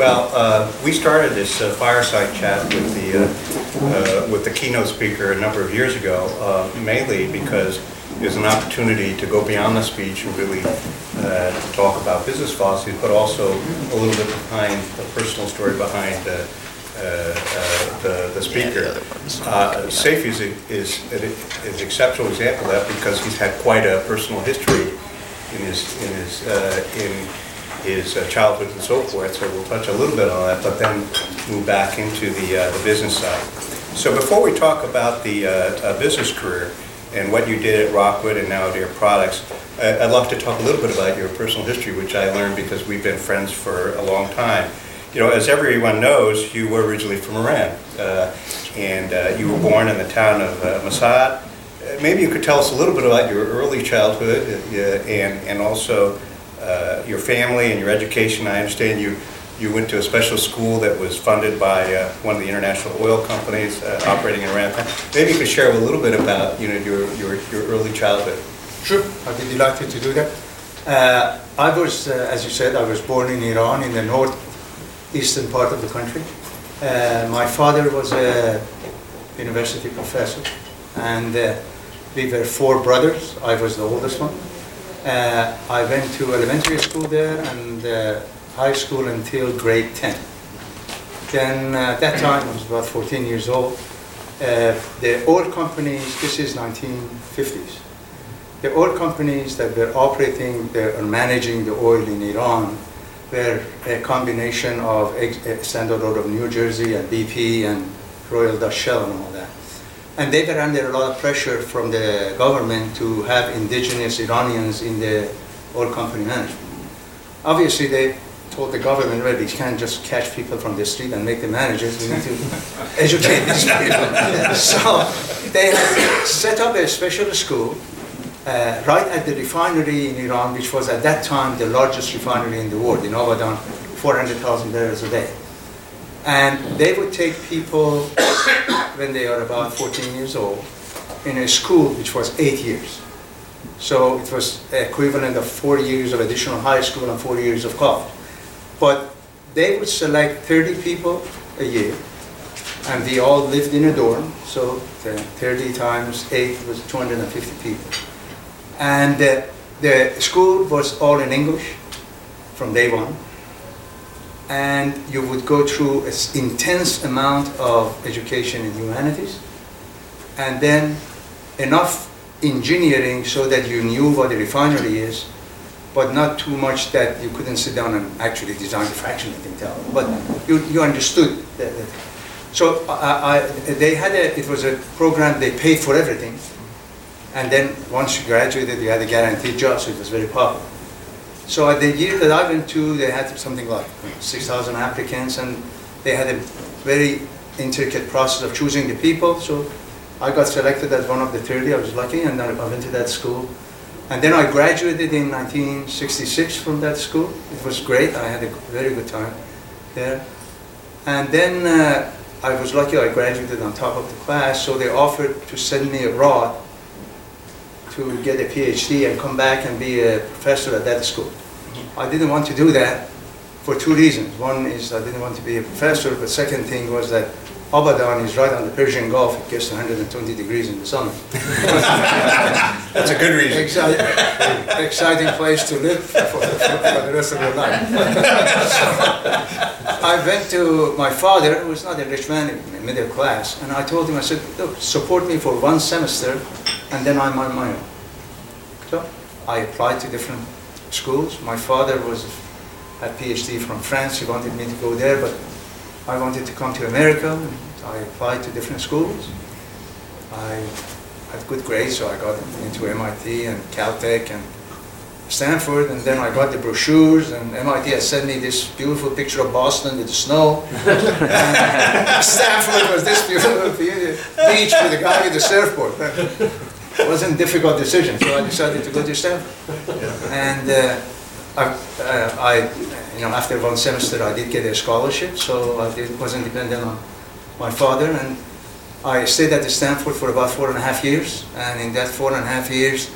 Well, uh, we started this uh, fireside chat with the, uh, uh, with the keynote speaker a number of years ago, uh, mainly because it was an opportunity to go beyond the speech and really uh, talk about business philosophy, but also a little bit behind, the personal story behind uh, uh, uh, the the speaker. Uh, Seifi is, is is an exceptional example of that because he's had quite a personal history in his, in his, uh, in his uh, childhood and so forth, so we'll touch a little bit on that, but then move back into the, uh, the business side. So before we talk about the uh, uh, business career and what you did at Rockwood and now at Air Products, I- I'd love to talk a little bit about your personal history, which I learned because we've been friends for a long time. You know, as everyone knows, you were originally from Iran, uh, and uh, you were born in the town of uh, Mashhad. Uh, Maybe you could tell us a little bit about your early childhood uh, and, and also uh, your family and your education. I understand you, you went to a special school that was funded by uh, one of the international oil companies uh, operating in Iran. Maybe you could share a little bit about, you know, your, your, your early childhood. Sure, I'd be delighted to do that. Uh, I was, uh, as you said, I was born in Iran, in the northeastern part of the country. Uh, my father was a university professor, and uh, we were four brothers. I was the oldest one. Uh, I went to elementary school there and uh, high school until grade 10. Then uh, at that time, I was about 14 years old. Uh, the oil companies, this is 1950s. The oil companies that were operating or managing the oil in Iran were a combination of eh, Standard Oil of New Jersey and BP and Royal Dutch Shell and all that. And they were under a lot of pressure from the government to have indigenous Iranians in the oil company management. Obviously, they told the government, well, we can't just catch people from the street and make them managers. We need to educate these people. so they set up a special school uh, right at the refinery in Iran, which was at that time the largest refinery in the world, in Abadan, 400,000 barrels a day. And they would take people when they are about 14 years old in a school which was eight years. So it was equivalent of four years of additional high school and four years of college. But they would select 30 people a year, and we all lived in a dorm, so 30 times 8 was 250 people. And uh, the school was all in English from day one. And you would go through an intense amount of education in humanities, and then enough engineering so that you knew what a refinery is, but not too much that you couldn't sit down and actually design the fractionating tower. But you, you understood that. So I, I, they had a, it was a program, they paid for everything. And then once you graduated, you had a guaranteed job, so it was very popular. So at the year that I went to, they had something like 6,000 applicants, and they had a very intricate process of choosing the people. So I got selected as one of the 30. I was lucky, and then I went to that school. And then I graduated in 1966 from that school. It was great. I had a very good time there. And then uh, I was lucky. I graduated on top of the class, so they offered to send me abroad to get a PhD and come back and be a professor at that school. I didn't want to do that for two reasons. One is I didn't want to be a professor, but second thing was that Abadan is right on the Persian Gulf. It gets 120 degrees in the summer. That's a good reason. Exciting, exciting place to live for, for, for the rest of your life. I went to my father, who was not a rich man, middle class, and I told him, I said, look, support me for one semester, and then I'm on my own. So I applied to different schools. My father was had PhD from France. He wanted me to go there, but I wanted to come to America. I applied to different schools. I had good grades, so I got into MIT and Caltech and Stanford, and then I got the brochures, and MIT had sent me this beautiful picture of Boston with the snow. Stanford was this beautiful beach with a guy with a surfboard. It wasn't a difficult decision, so I decided to go to Stanford. And uh, I, uh, I, you know, after one semester, I did get a scholarship, so I did, wasn't dependent on my father, and I stayed at Stanford for about four and a half years, and in that four and a half years,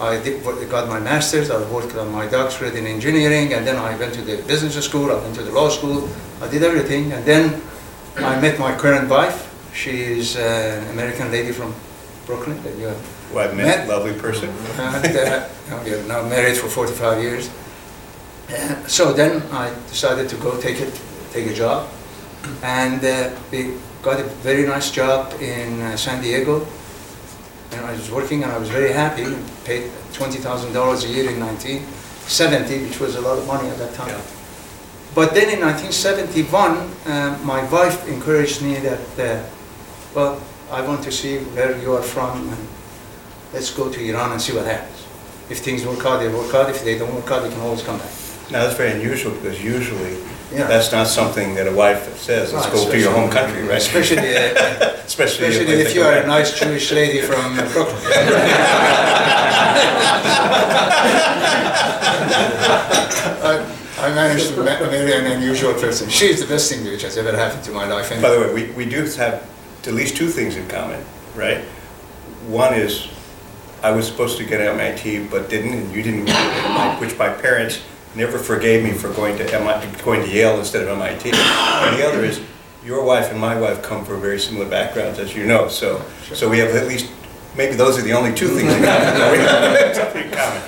I did, got my master's, I worked on my doctorate in engineering, and then I went to the business school, I went to the law school, I did everything, and then I met my current wife. She is uh, an American lady from Brooklyn that you have Well, I met, lovely person. are now married for 45 years. And so then I decided to go take it, take a job, and uh, we got a very nice job in uh, San Diego. And I was working, and I was very happy. Paid twenty thousand dollars a year in 1970, which was a lot of money at that time. Yeah. But then in 1971, uh, my wife encouraged me that, uh, well, I want to see where you are from, and let's go to Iran and see what happens. If things work out, they work out. If they don't work out, they can always come back. Now, that's very unusual because usually Yeah. that's not something that a wife says, let's go to your home country, right? Especially, uh, Especially especially if you are a nice Jewish lady from uh, Brooklyn. I I managed to marry an unusual person. She's the best thing which has ever happened to my life. By the way, we, we do have at least two things in common, right? One is, I was supposed to get MIT, but didn't, and you didn't, get MIT, which my parents never forgave me for going to MIT, going to Yale instead of MIT. And the other is, your wife and my wife come from very similar backgrounds, as you know, so, so we have at least, maybe those are the only two things in common. We have something in common.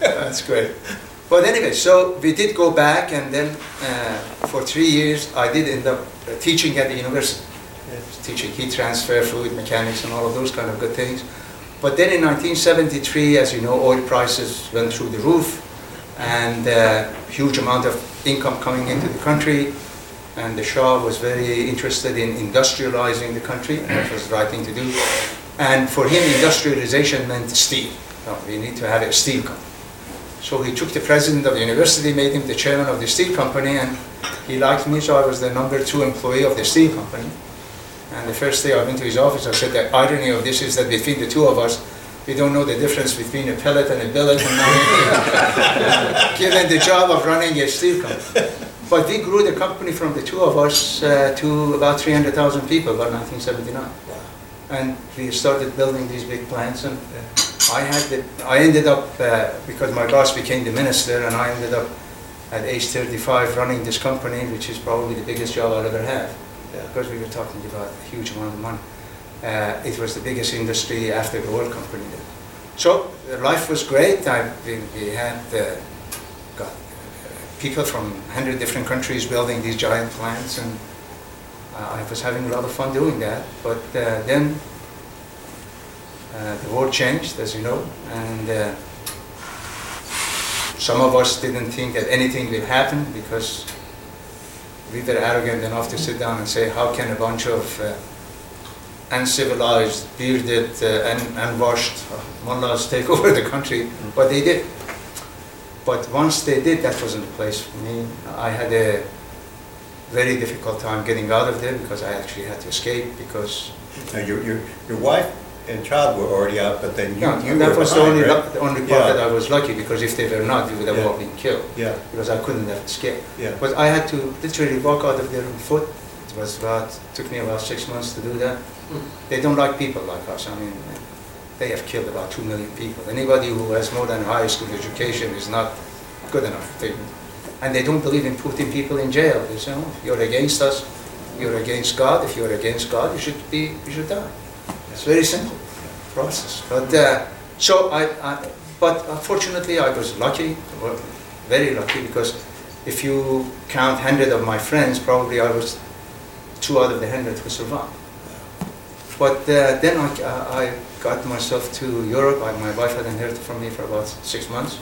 That's great. But anyway, so we did go back, and then uh, for three years I did end up uh, teaching at the university, teaching heat transfer, fluid mechanics, and all of those kind of good things. But then in 1973, as you know, oil prices went through the roof, and uh, huge amount of income coming into the country. And the Shah was very interested in industrializing the country, and that was the right thing to do. And for him, industrialization meant steel. No, we need to have a steel company. So he took the president of the university, made him the chairman of the steel company, and he liked me, so I was the number two employee of the steel company. And the first day I went to his office, I said, the irony of this is that between the two of us, we don't know the difference between a pellet and a billet, and given the job of running a steel company. But we grew the company from the two of us uh, to about 300,000 people by 1979. And we started building these big plants, and I had the, I ended up, uh, because my boss became the minister, and I ended up at age 35 running this company, which is probably the biggest job I'll ever have. Because we were talking about a huge amount of money. Uh, it was the biggest industry after the oil company did. So uh, life was great. I, we, we had uh, got uh, people from 100 different countries building these giant plants, and uh, I was having a lot of fun doing that. But then the world changed, as you know, and some of us didn't think that anything would happen because were arrogant enough to sit down and say, how can a bunch of uh, uncivilized, bearded, uh, and unwashed mullahs take over the country? But they did. But once they did, that wasn't the place for me. I had a very difficult time getting out of there because I actually had to escape because Now, your, your, your wife and child were already out, but then you, Yeah, you that were was the only, right? the only part Yeah. that I was lucky, because if they were not, we would have Yeah. all been killed, Yeah, because I couldn't have escaped. yeah. But I had to literally walk out of there on foot. It was about, took me about six months to do that. Hmm. They don't like people like us. I mean, they have killed about two million people. Anybody who has more than high school education is not good enough. They, and they don't believe in putting people in jail. They say, oh, you're against us, you're against God. If you're against God, you should be, you should die. It's very simple process. But uh, so I, I, but unfortunately, I was lucky, very lucky, because if you count hundred of my friends, probably I was two out of the hundred who survived. But uh, then I, I got myself to Europe. I, my wife hadn't heard from me for about six months.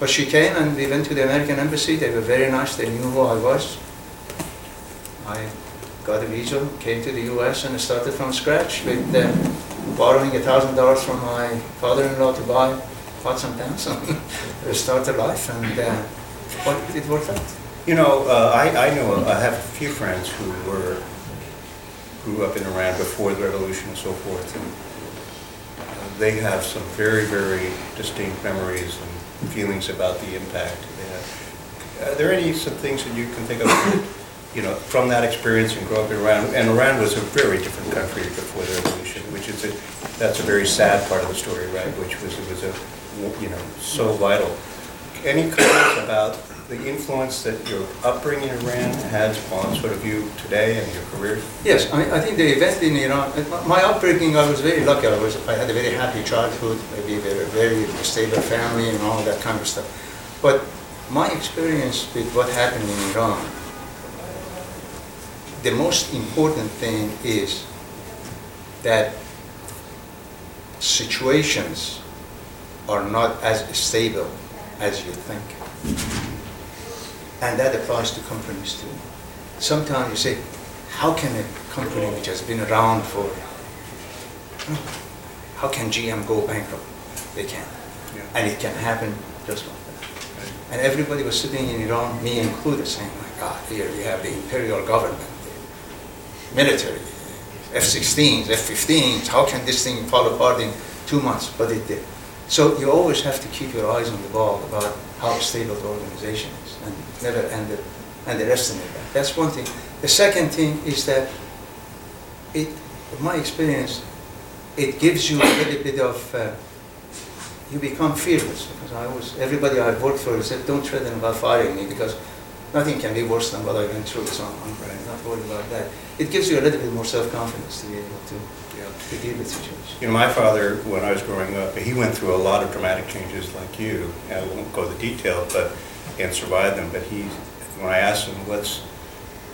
But she came and we went to the American embassy. They were very nice. They knew who I was. I got a visa, came to the US and started from scratch with uh, borrowing a thousand dollars from my father-in-law to buy pots and pans and start a life. And uh, but it worked out. You know, uh, I, I know, I have a few friends who were, grew up in Iran before the revolution and so forth, and they have some very, very distinct memories and feelings about the impact. Are there any some things that you can think of, you know, from that experience and grow up in Iran? And Iran was a very different country before the revolution, which is a that's a very sad part of the story, right? Which was, it was a, you know, so vital. Any comments about the influence that your upbringing in Iran has on sort of you today and your career? Yes, I, mean, I think the event in Iran, my upbringing, I was very lucky. I was, I had a very happy childhood, maybe a very stable family and all that kind of stuff. But my experience with what happened in Iran, the most important thing is that situations are not as stable as you think. And that applies to companies too. Sometimes you say, how can a company which has been around for, how can GM go bankrupt? They can. Yeah. And it can happen just like that. And everybody was sitting in Iran, me included, saying, my God, here we have the imperial government, military, F-16s, F-15s, how can this thing fall apart in two months? But it did. So you always have to keep your eyes on the ball about how stable the organization is and never under, underestimate that. That's one thing. The second thing is that it, my experience, it gives you a little bit of, uh, you become fearless. Because I was, everybody I've worked for said, don't threaten about firing me because nothing can be worse than what I went through, so I'm worried about that. It gives you a little bit more self-confidence to be able to, to deal with situations. You know, my father, when I was growing up, he went through a lot of dramatic changes like you. I won't go into detail, but, and survived them, but he, when I asked him, what's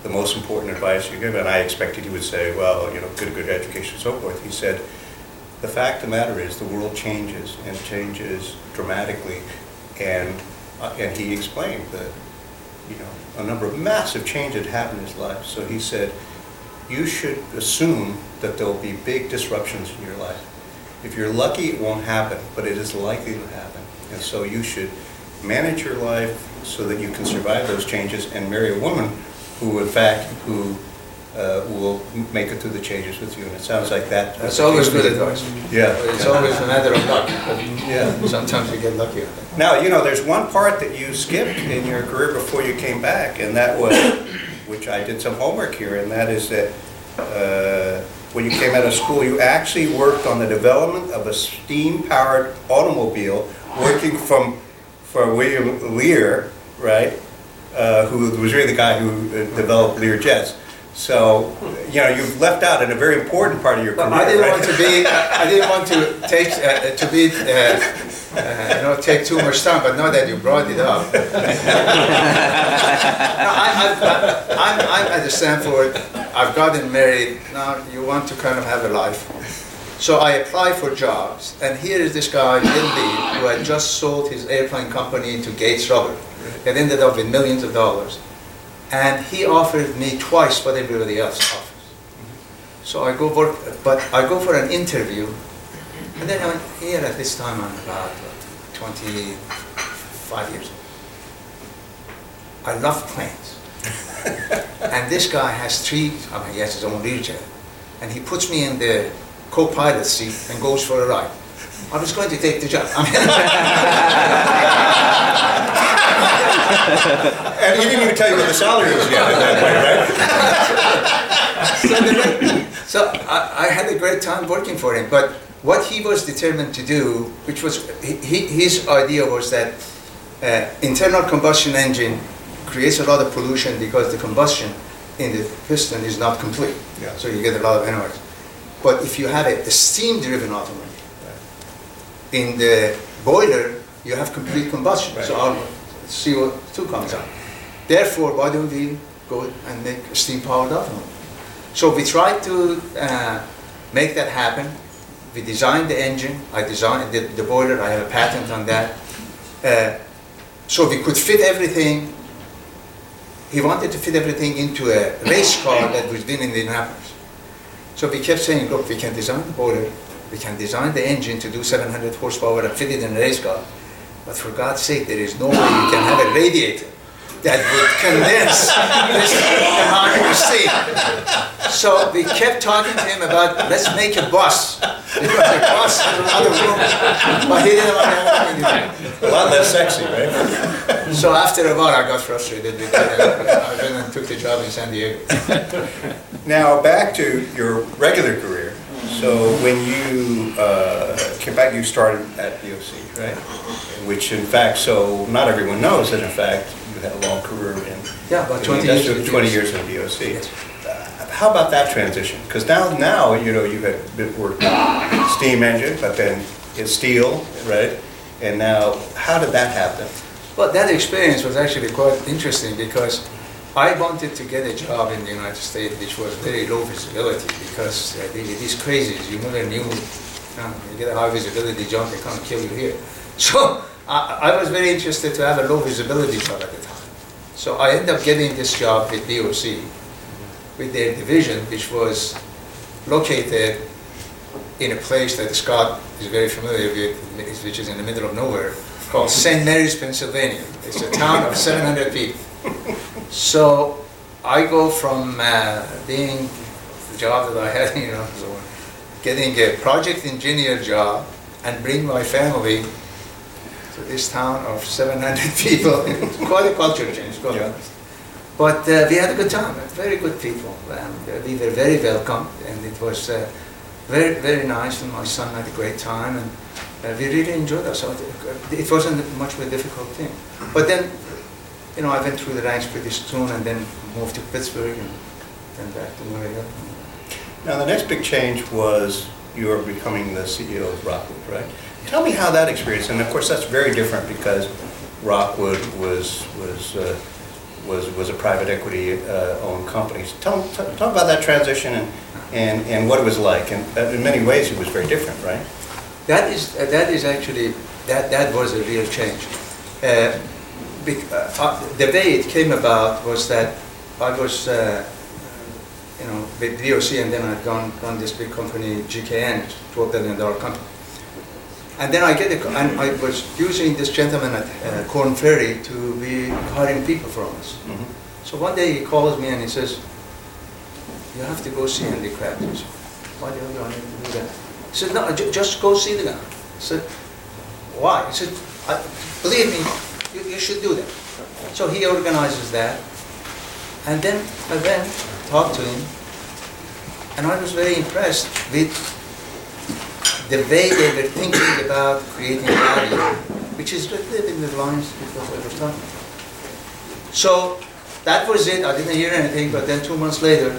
the most important advice you give, and I expected he would say, well, you know, good, good education and so forth. He said, the fact of the matter is, the world changes, and changes dramatically, and, uh, and he explained that, you know, a number of massive changes happened in his life. So he said, you should assume that there'll be big disruptions in your life. If you're lucky, it won't happen, but it is likely to happen. And so you should manage your life so that you can survive those changes and marry a woman who, in fact, who uh, will make it through the changes with you. And it sounds like that. That's always good advice. Yeah. It's always a matter of luck, Yeah. sometimes you get lucky. Now, you know, there's one part that you skipped in your career before you came back, and that was, which I did some homework here, and that is that uh, when you came out of school, you actually worked on the development of a steam-powered automobile, working from, for William Lear, right? Uh, Who was really the guy who uh, developed Lear jets. So, you know, you've left out in a very important part of your career, I didn't right? want to be, I didn't want to take, uh, to be, uh, uh, you know, take too much time, but now that you brought it up. No, I, I, I'm, I'm at Stanford, I've gotten married, now you want to kind of have a life. So I apply for jobs, and here is this guy, Lindy, who had just sold his airplane company to Gates Rubber. It ended up with millions of dollars. And he offered me twice what everybody else offers. So I go work, but I go for an interview, and then I'm here at this time, I'm about 25 years old. I love planes. and this guy has three, I mean, he has his own Learjet, and he puts me in the co-pilot seat and goes for a ride. I was going to take the job. I And he didn't even tell you what the salary was yet at that point, right? mean, so I, I had a great time working for him. But what he was determined to do, which was he, his idea was that uh, internal combustion engine creates a lot of pollution because the combustion in the piston is not complete. Yeah. So you get a lot of NOx. But if you have a, a steam-driven automobile, in the boiler, you have complete combustion, so Right. our CO2 comes out. Therefore, why don't we go and make a steam-powered automobile? So we tried to uh, make that happen. We designed the engine, I designed the, the boiler, I have a patent on that. Uh, so we could fit everything. He wanted to fit everything into a race car that was in Indianapolis. So we kept saying, look, we can design the boiler, we can design the engine to do 700 horsepower and fit it in a race car. But for God's sake, there is no way you can have a radiator that would condense this amount of steam. So we kept talking to him about, let's make a bus. Because the bus has a lot room, but he didn't want to have anything. A lot less sexy, right? So after a while, I got frustrated with that. I went and took the job in San Diego. Now, back to your regular career. So when you uh, came back, you started at BOC, right? Which in fact, so not everyone knows that in fact you had a long career in. Yeah, about in 20 years industry, with 20 BOC. years in. Yes. Uh, How about that transition? Because now, now, you know, you had been working steam engine, but then it's steel, right? And now, how did that happen? Well, that experience was actually quite interesting because I wanted to get a job in the United States which was very low visibility because they- these crazies, you never knew, you, know, you get a high visibility job, they come and kill you here. So I, I was very interested to have a low visibility job at the time. So I ended up getting this job with BOC, with their division, which was located in a place that Scott is very familiar with, which is in the middle of nowhere, called St. Mary's, Pennsylvania. It's a town of 700 people. So I go from uh, being the job that I had, you know, so getting a project engineer job and bring my family to this town of 700 people. It's quite a culture change, quite Yeah. honest. But uh, we had a good time, very good people, and uh, we were very welcome, and it was uh, very, very nice, and my son had a great time, and uh, we really enjoyed ourselves. It wasn't much of a difficult thing. But then, you know, I went through the ranks pretty soon, and then moved to Pittsburgh, and then back to New York. Now, the next big change was you are becoming the CEO of Rockwood, right? Tell me how that experience, and of course, that's very different because Rockwood was, was, uh, was, was a private equity uh, owned company. So Tell, tell- talk about that transition and, and, and what it was like. And uh, in many ways, it was very different, right? That is, uh, that is actually, that, that was a real change. Bec- uh, The way it came about was that I was, uh, you know, with BOC and then I'd gone, run this big company, GKN, $12 billion company. And then I get, a and I was using this gentleman at uh, Korn Ferry to be hiring people from us. Mhm. So one day he calls me and he says, you have to go see Andy said, Why do I need to do that? He said, no, ju- just go see the guy. I said, why? He said, I, believe me, you, you should do that. So he organizes that. And then I went, talked to him, and I was very impressed with the way they were thinking about creating value, which is in the lines what I was talking about. So that was it. I didn't hear anything, but then two months later,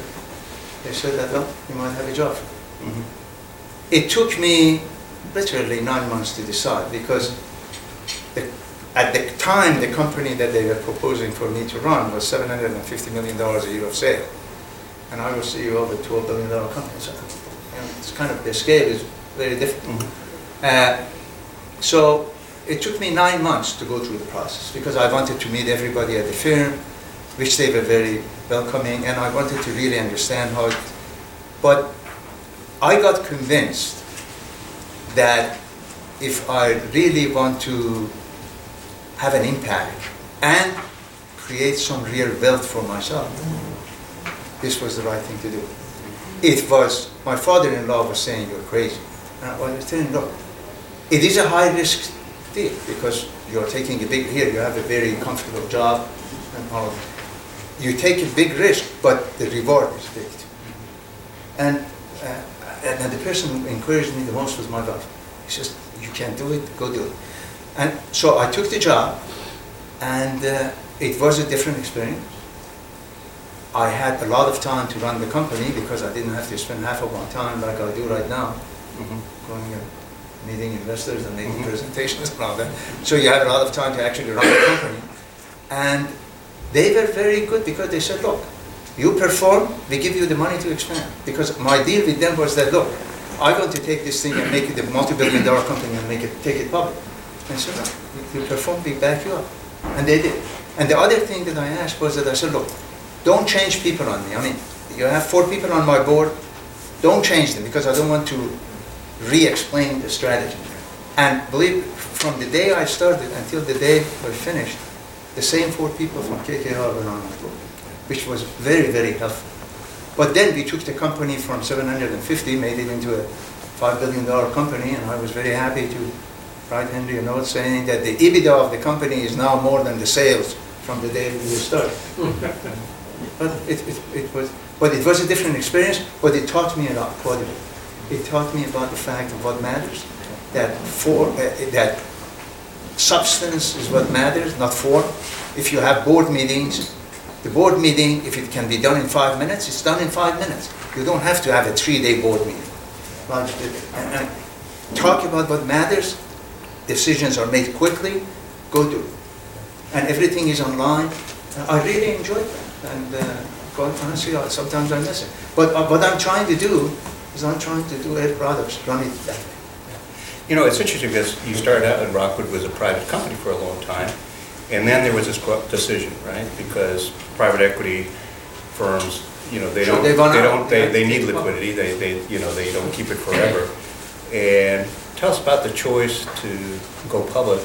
they said that, well, you might have a job. Mhm. It took me literally nine months to decide because at the time, the company that they were proposing for me to run was $750 million a year of sale. And I was CEO of a $12 billion company. So you know, it's kind of, the scale is very different. Mhm. Uh, So it took me nine months to go through the process because I wanted to meet everybody at the firm, which they were very welcoming, and I wanted to really understand how it. But I got convinced that if I really want to have an impact and create some real wealth for myself, this was the right thing to do. It was, my father-in-law was saying, you're crazy. And I was him, look, it is a high-risk deal because you're taking a big, here you have a very comfortable job and all of that. You take a big risk, but the reward is big. And, uh, and the person who encouraged me the most was my wife. He says, you can't do it, go do it. And so I took the job, and uh, it was a different experience. I had a lot of time to run the company because I didn't have to spend half of my time like I do right now, Mhm. going and meeting investors and making Mhm. presentations and all that. So you had a lot of time to actually run the company. And they were very good because they said, look, you perform, we give you the money to expand. Because my deal with them was that, look, I want to take this thing and make it a multi-billion dollar company and make it, take it public. I said, you perform, we back you up. And they did. And the other thing that I asked was that I said, look, don't change people on me. I mean, you have four people on my board, don't change them because I don't want to re-explain the strategy. And believe, from the day I started until the day we finished, the same four people from KKR were on my board, which was very, very helpful. But then we took the company from 750, made it into a $5 billion company, and I was very happy to write Henry a note saying that the EBITDA of the company is now more than the sales from the day we started. But it, it, it was, but it was a different experience, but it taught me a lot, quite a bit. It taught me about the fact of what matters, that for, uh, that substance is what matters, not form. If you have board meetings, the board meeting, if it can be done in five minutes, it's done in five minutes. You don't have to have a three-day board meeting. But, uh, Talk about what matters, decisions are made quickly, go do it. And everything is online. I really enjoyed that, and uh, quite honestly, I- sometimes I miss it. But uh, what I'm trying to do is I'm trying to do Air Products, run it that way. You know, it's interesting because you started out and Rockwood was a private company for a long time, and then there was this decision, right? Because private equity firms, you know, they don't, they they don't, they, they need liquidity, they, they, you know, they don't keep it forever. And tell us about the choice to go public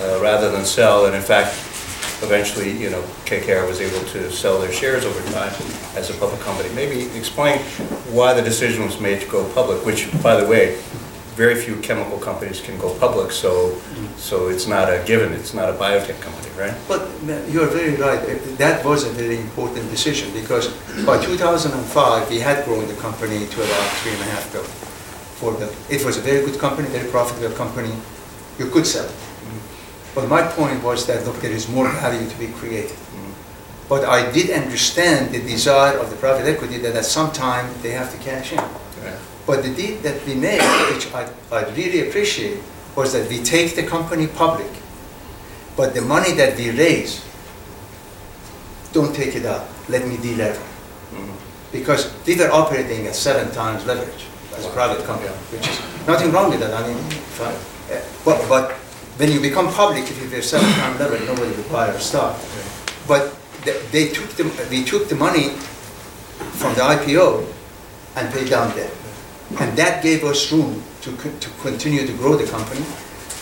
uh, rather than sell, and in fact, eventually, you know, KKR was able to sell their shares over time as a public company. Maybe explain why the decision was made to go public, which, by the way, very few chemical companies can go public, so, so it's not a given, it's not a biotech company, right? But uh, you're very right, Uh, that was a very important decision, because by 2005, we had grown the company to about three and a half billion. For the, it was a very good company, very profitable company, you could sell it. But my point was that, look, there is more value to be created. Mm. But I did understand the desire of the private equity that at some time they have to cash in. Yeah. But the deal that we made, which I, I really appreciate, was that we take the company public, but the money that we raise, don't take it out, let me delever. Mhm. Because we were operating at seven times leverage as a private company, which is nothing wrong with that, I mean, I- uh, but, but when you become public, if you were seven times leverage, nobody would buy our stock. But th- they took the, we took the money from the IPO and paid down debt. And that gave us room to, to continue to grow the company.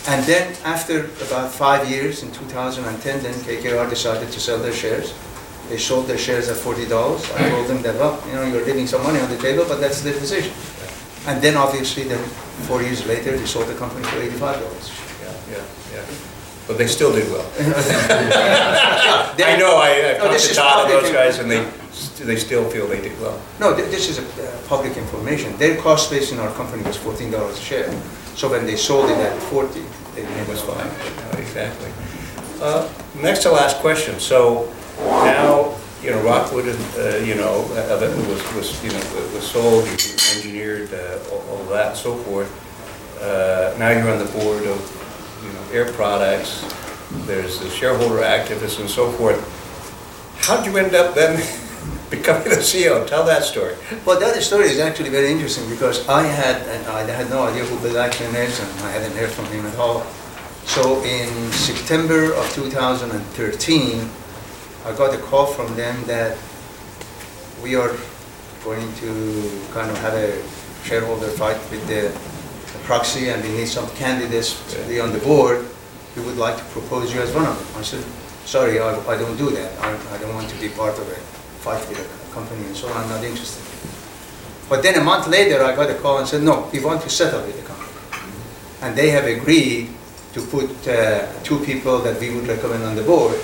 And then after about five years, in 2010, then KKR decided to sell their shares. They sold their shares at $40. I told them that, well, you know, you're leaving some money on the table, but that's the decision. And then obviously, then four years later, they sold the company for $85. Yeah, yeah, yeah. But they still did well. I know, I, I No, talked this to is Todd and public those guys, and they, they still feel they did well. No, thi- this is a uh, public information. Their cost base in our company was fourteen dollars a share. So when they sold it at forty, they made It was us fine, fine. Exactly. Uh, Next to last question, so now, you know, Rockwood, uh, you know, was, was, you know, was sold, engineered, uh, all all that and so forth. Uh, Now you're on the board of, you know, Air Products, there's the shareholder activists and so forth. How'd you end up then becoming the CEO? Tell that story. Well, that story is actually very interesting because I had, and I had no idea who Bill Ackman is and I hadn't heard from him at all. So in September of 2013, I got a call from them that we are going to kind of have a shareholder fight with the proxy and we need some candidates to be on the board. We would like to propose you as one of them. I said, sorry, I, I don't do that. I, I don't want to be part of a fight with a company and so on. I'm not interested. But then a month later, I got a call and said, no, we want to settle with the company. And they have agreed to put uh, two people that we would recommend on the board.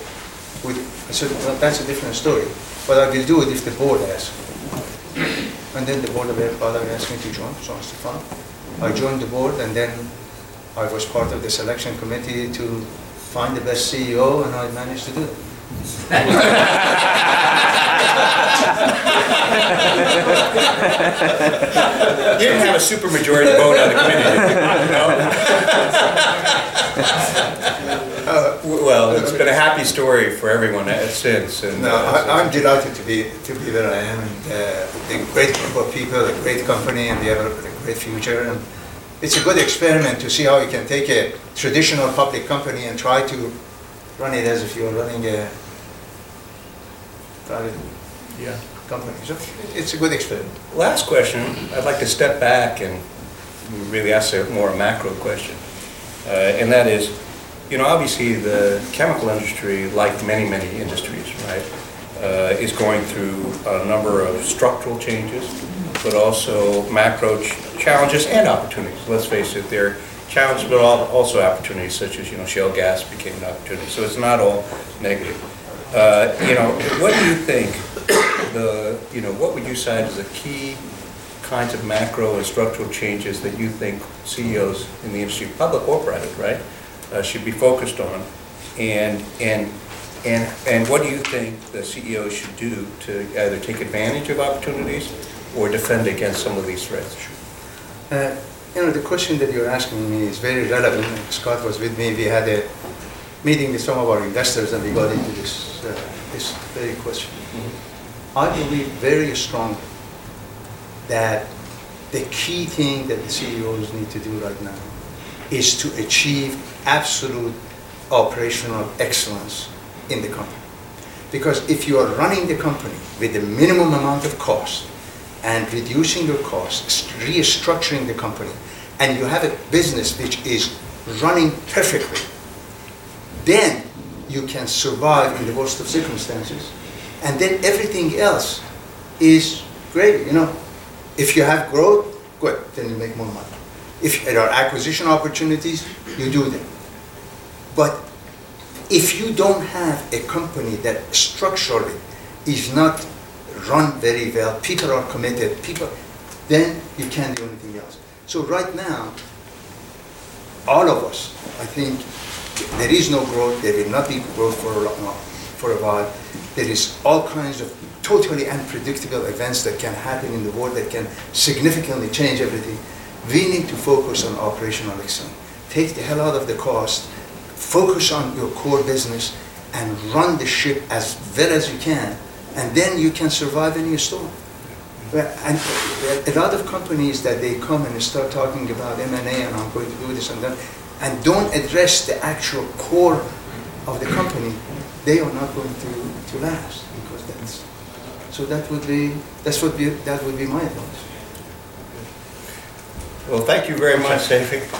With, I said, that's a different story. But I will do it if the board asks. And then the board of Air Products asked me to join, so I said. I joined the board and then I was part of the selection committee to find the best CEO and I managed to do it. You didn't have a supermajority vote on the committee, did you? No? W- Well, it's been a happy story for everyone uh, since, and... No, uh, I, I'm delighted to be, to be where I am, and uh, a great group of people, a great company, and we have a, a great future. And it's a good experiment to see how you can take a traditional public company and try to run it as if you're running a private Yeah. company. So it's a good experiment. Last question, I'd like to step back and really ask a more macro question. Uh, And that is, you know, obviously, the chemical industry, like many, many industries, right, uh, is going through a number of structural changes, but also macro ch- challenges and opportunities. Let's face it, there are challenges, but al- also opportunities, such as, you know, shale gas became an opportunity. So it's not all negative. Uh, You know, what do you think the, you know, what would you cite as the key kinds of macro and structural changes that you think CEOs in the industry, public or private, right, uh, should be focused on? And, and, and, and what do you think the CEO should do to either take advantage of opportunities or defend against some of these threats? Uh, You know, the question that you're asking me is very relevant. Scott was with me, we had a meeting with some of our investors and we got into this, uh, this very question. I believe very strongly that the key thing that the CEOs need to do right now is to achieve absolute operational excellence in the company. Because if you are running the company with the minimum amount of cost and reducing your costs, restructuring the company, and you have a business which is running perfectly, then you can survive in the worst of circumstances. And then everything else is great, you know. If you have growth, good, then you make more money. If there are acquisition opportunities, you do them. But if you don't have a company that structurally is not run very well, people are committed, people, then you can't do anything else. So right now, all of us, I think, there is no growth, there will not be growth for a, lo- for a while. There is all kinds of totally unpredictable events that can happen in the world that can significantly change everything. We need to focus on operational excellence. Take the hell out of the cost, focus on your core business, and run the ship as well as you can, and then you can survive any storm. And a lot of companies that they come and start talking about M and A and I'm going to do this and that, and don't address the actual core of the company, they are not going to, to last because that's, so that would be, that's what be, that would be my advice. Well, thank you very much, Seifi.